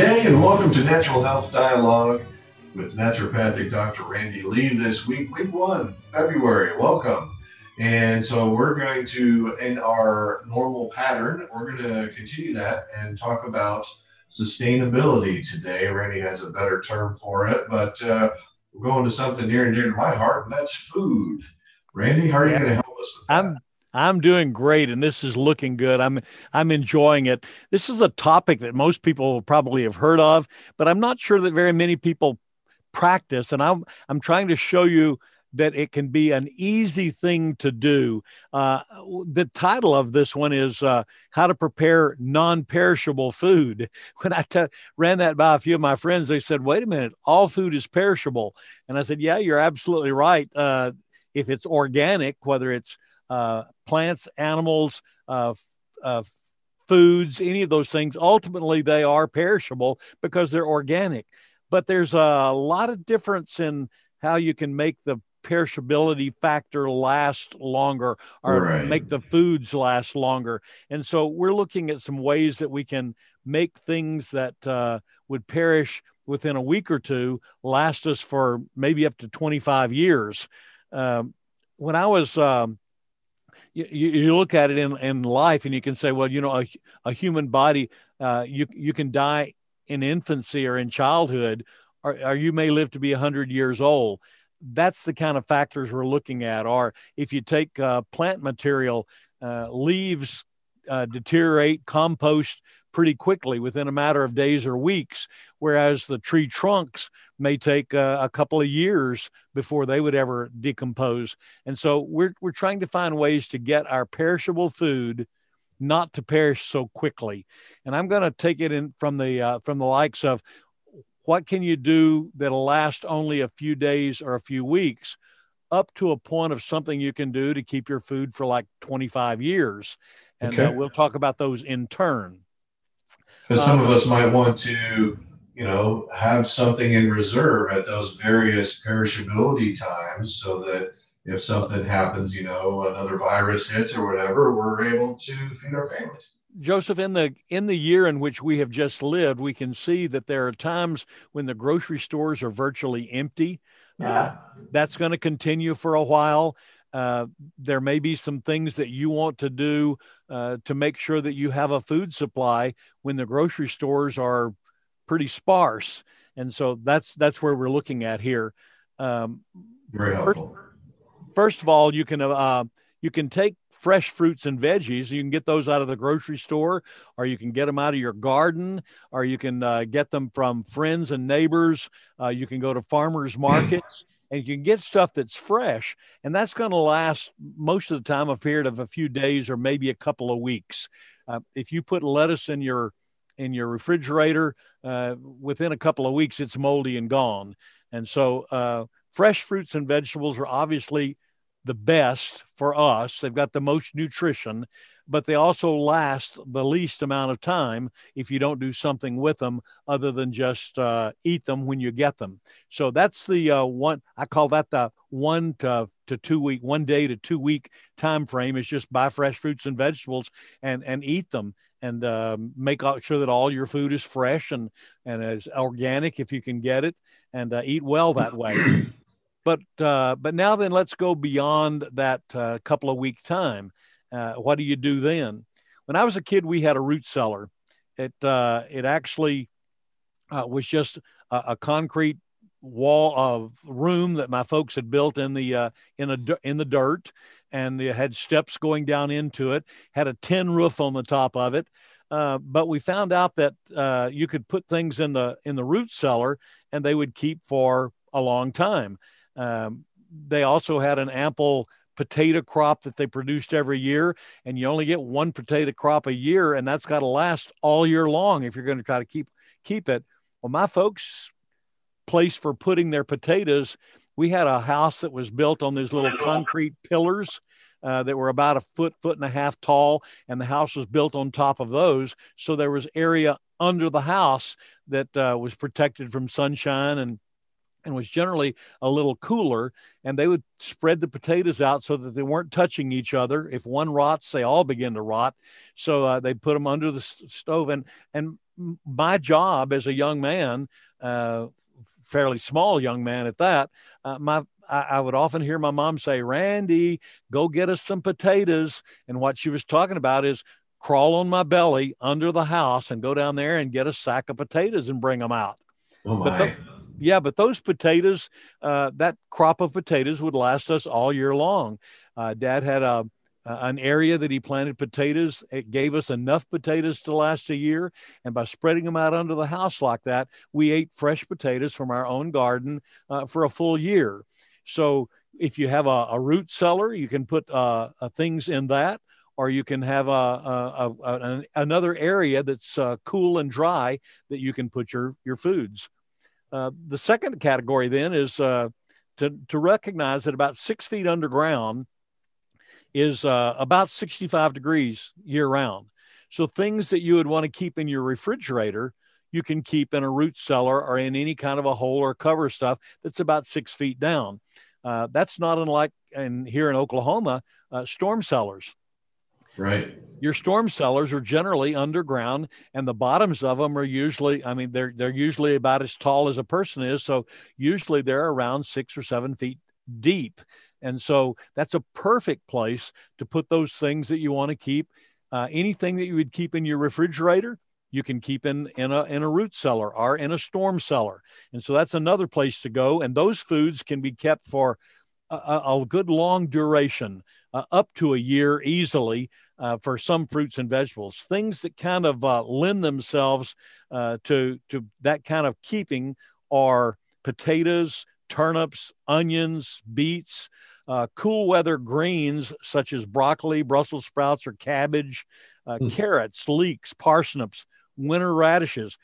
day and welcome to Natural Health Dialogue with naturopathic Dr. Randy Lee this week, week one, February. Welcome. And so we're going to, in our normal pattern, we're going to continue that and talk about sustainability today. Randy has a better term for it, but uh, we're going to something near and dear to my heart, and that's food. Randy, how are you going to help us with that? I'm I'm doing great and this is looking good. I'm I'm enjoying it. This is a topic that most people probably have heard of, but I'm not sure that very many people practice and I'm I'm trying to show you that it can be an easy thing to do. Uh, the title of this one is uh, How to Prepare Non Perishable Food. When I t- ran that by a few of my friends, they said, Wait a minute, all food is perishable. And I said, Yeah, you're absolutely right. Uh, if it's organic, whether it's uh, plants, animals, uh, uh, foods, any of those things, ultimately they are perishable because they're organic. But there's a lot of difference in how you can make the perishability factor last longer or right. make the foods last longer. And so we're looking at some ways that we can make things that uh, would perish within a week or two last us for maybe up to 25 years. Um, when I was um, you, you look at it in, in life and you can say, well, you know, a, a human body, uh, you, you can die in infancy or in childhood, or, or you may live to be 100 years old. That's the kind of factors we're looking at. Or if you take uh, plant material, uh, leaves uh, deteriorate, compost pretty quickly within a matter of days or weeks, whereas the tree trunks may take uh, a couple of years before they would ever decompose. And so we're, we're trying to find ways to get our perishable food not to perish so quickly. And I'm going to take it in from the uh, from the likes of what can you do that'll last only a few days or a few weeks up to a point of something you can do to keep your food for like 25 years. And uh, okay. uh, we'll talk about those in turn. Because some um, of us might want to, you know, have something in reserve at those various perishability times so that if something happens, you know, another virus hits or whatever, we're able to feed our families. Joseph, in the in the year in which we have just lived, we can see that there are times when the grocery stores are virtually empty. Yeah. Uh, that's going to continue for a while. Uh, there may be some things that you want to do uh, to make sure that you have a food supply when the grocery stores are pretty sparse. And so that's that's where we're looking at here. Um, Very helpful. First, first of all, you can uh, you can take fresh fruits and veggies. You can get those out of the grocery store, or you can get them out of your garden, or you can uh, get them from friends and neighbors. Uh, you can go to farmers markets and you can get stuff that's fresh and that's going to last most of the time a period of a few days or maybe a couple of weeks uh, if you put lettuce in your in your refrigerator uh, within a couple of weeks it's moldy and gone. And so uh, fresh fruits and vegetables are obviously the best for us. They've got the most nutrition but they also last the least amount of time if you don't do something with them other than just uh, eat them when you get them. So that's the uh, one I call that the one to, to two week, one day to two week time frame is just buy fresh fruits and vegetables and and eat them and uh, make sure that all your food is fresh and and as organic if you can get it and uh, eat well that way. But uh, but now then, let's go beyond that uh, couple of week time uh, what do you do then? When I was a kid, we had a root cellar. It uh, it actually uh, was just a, a, concrete wall of room that my folks had built in the uh, in a in the dirt, and it had steps going down into it. Had a tin roof on the top of it. Uh, but we found out that uh, you could put things in the in the root cellar, and they would keep for a long time. Um, they also had an ample potato crop that they produced every year and you only get one potato crop a year and that's got to last all year long if you're going to try to keep keep it well my folks place for putting their potatoes we had a house that was built on these little concrete pillars uh, that were about a foot foot and a half tall and the house was built on top of those so there was area under the house that uh, was protected from sunshine and and was generally a little cooler. And they would spread the potatoes out so that they weren't touching each other. If one rots, they all begin to rot. So uh, they put them under the stove. And and my job as a young man, uh, fairly small young man at that, uh, my I, I, would often hear my mom say, "Randy, go get us some potatoes." And what she was talking about is crawl on my belly under the house and go down there and get a sack of potatoes and bring them out. Oh my. But yeah, but those potatoes, uh, that crop of potatoes would last us all year long. Uh, Dad had a uh, an area that he planted potatoes. It gave us enough potatoes to last a year. And by spreading them out under the house like that, we ate fresh potatoes from our own garden uh, for a full year. So if you have a, a root cellar, you can put uh, uh things in that. Or you can have a, a, a another area that's uh, cool and dry that you can put your, your foods. Uh, the second category then is to, to recognize that about six feet underground, is uh, about 65 degrees year round. So things that you would want to keep in your refrigerator, you can keep in a root cellar or in any kind of a hole or cover stuff that's about six feet down. Uh, that's not unlike in here in Oklahoma, uh, storm cellars. Right. Your storm cellars are generally underground, and the bottoms of them are usually, I mean, they're they're usually about as tall as a person is. So usually they're around six or seven feet deep. And so that's a perfect place to put those things that you want to keep. Uh, anything that you would keep in your refrigerator, you can keep in in a in a root cellar or in a storm cellar, and so that's another place to go. And those foods can be kept for a, a good long duration, uh, up to a year easily. Uh, for some fruits and vegetables, things that kind of uh, lend themselves uh, to to that kind of keeping are potatoes, turnips, onions, beets, uh, cool weather greens such as broccoli, Brussels sprouts, or cabbage, uh, mm. carrots, leeks, parsnips, winter radishes.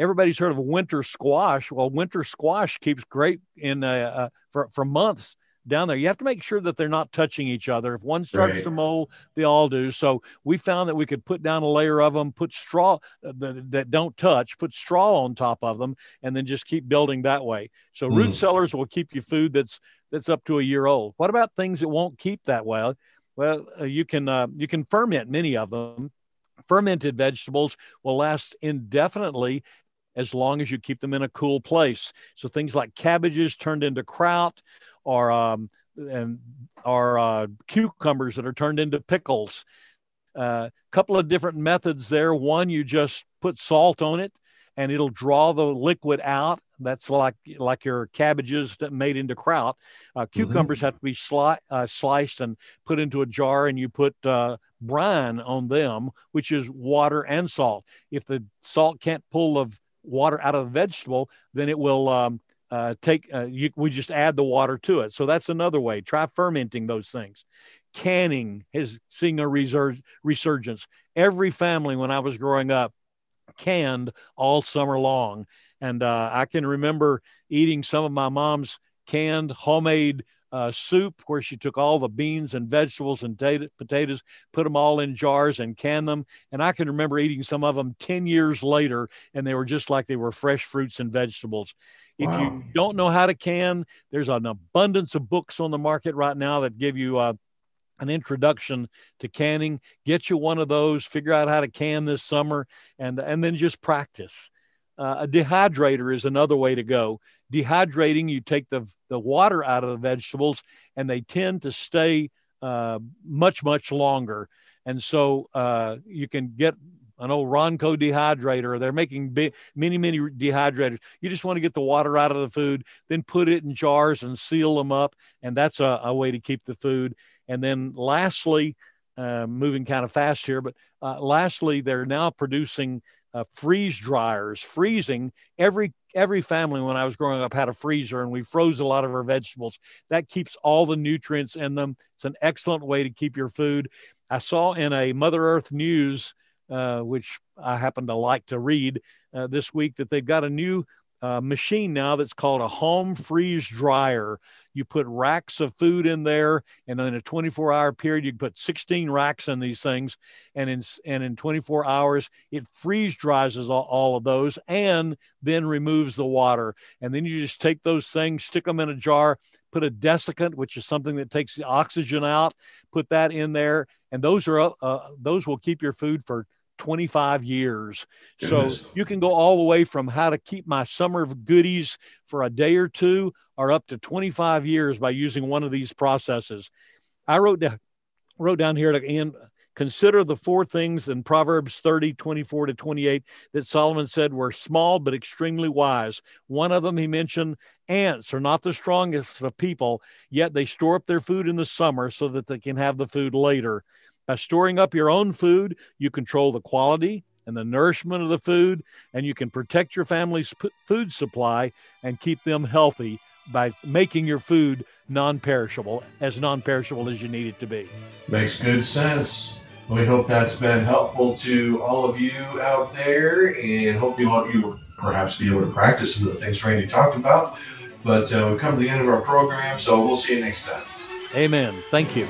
Everybody's heard of winter squash. Well, winter squash keeps great in uh, uh for, for months down there. You have to make sure that they're not touching each other. If one starts right. to mold, they all do. So we found that we could put down a layer of them, put straw uh, that, that don't touch, put straw on top of them, and then just keep building that way. So mm. root cellars will keep you food that's that's up to a year old. What about things that won't keep that well? Well, uh, you can uh, you can ferment many of them. Fermented vegetables will last indefinitely as long as you keep them in a cool place. So things like cabbages turned into kraut, or um, and or uh, cucumbers that are turned into pickles. A uh, couple of different methods there. One, you just put salt on it, and it'll draw the liquid out that's like like your cabbages that made into kraut. Uh, mm-hmm. cucumbers mm-hmm. have to be sli- uh, sliced and put into a jar, and you put uh, brine on them, which is water and salt. If the salt can't pull the water out of the vegetable, then it will um, uh, take. Uh, you, we just add the water to it. So that's another way. Try fermenting those things. Canning has seen a resur- resurgence. Every family when I was growing up canned all summer long and uh, I can remember eating some of my mom's canned homemade uh, soup where she took all the beans and vegetables and potatoes, put them all in jars and canned them. And I can remember eating some of them 10 years later, and they were just like they were fresh fruits and vegetables. Wow. If you don't know how to can, there's an abundance of books on the market right now that give you uh, an introduction to canning. Get you one of those, figure out how to can this summer, and, and then just practice. Uh, a dehydrator is another way to go. Dehydrating, you take the, the water out of the vegetables and they tend to stay uh, much, much longer. And so uh, you can get an old Ronco dehydrator. They're making many, many dehydrators. You just want to get the water out of the food, then put it in jars and seal them up. And that's a, a way to keep the food. And then lastly, uh, moving kind of fast here, but uh, lastly, they're now producing uh, freeze dryers, freezing. Every every family when I was growing up had a freezer, and we froze a lot of our vegetables. That keeps all the nutrients in them. It's an excellent way to keep your food. I saw in a Mother Earth News, uh, which I happen to like to read uh, this week, that they've got a new uh, machine now that's called a home freeze dryer. You put racks of food in there, and in a 24 hour period, you put 16 racks in these things, and in and in 24 hours, it freeze dries all, all of those, and then removes the water. And then you just take those things, stick them in a jar, put a desiccant, which is something that takes the oxygen out, put that in there, and those are uh, those will keep your food for 25 years. Goodness. So you can go all the way from how to keep my summer goodies for a day or two or up to 25 years by using one of these processes. I wrote down wrote down here to end consider the four things in Proverbs 30, 24 to 28 that Solomon said were small but extremely wise. One of them he mentioned ants are not the strongest of people, yet they store up their food in the summer so that they can have the food later. By storing up your own food, you control the quality and the nourishment of the food, and you can protect your family's p- food supply and keep them healthy by making your food non-perishable, as non-perishable as you need it to be. Makes good sense. We hope that's been helpful to all of you out there, and hope you you perhaps be able to practice some of the things Randy talked about. But uh, we've come to the end of our program, so we'll see you next time. Amen. Thank you.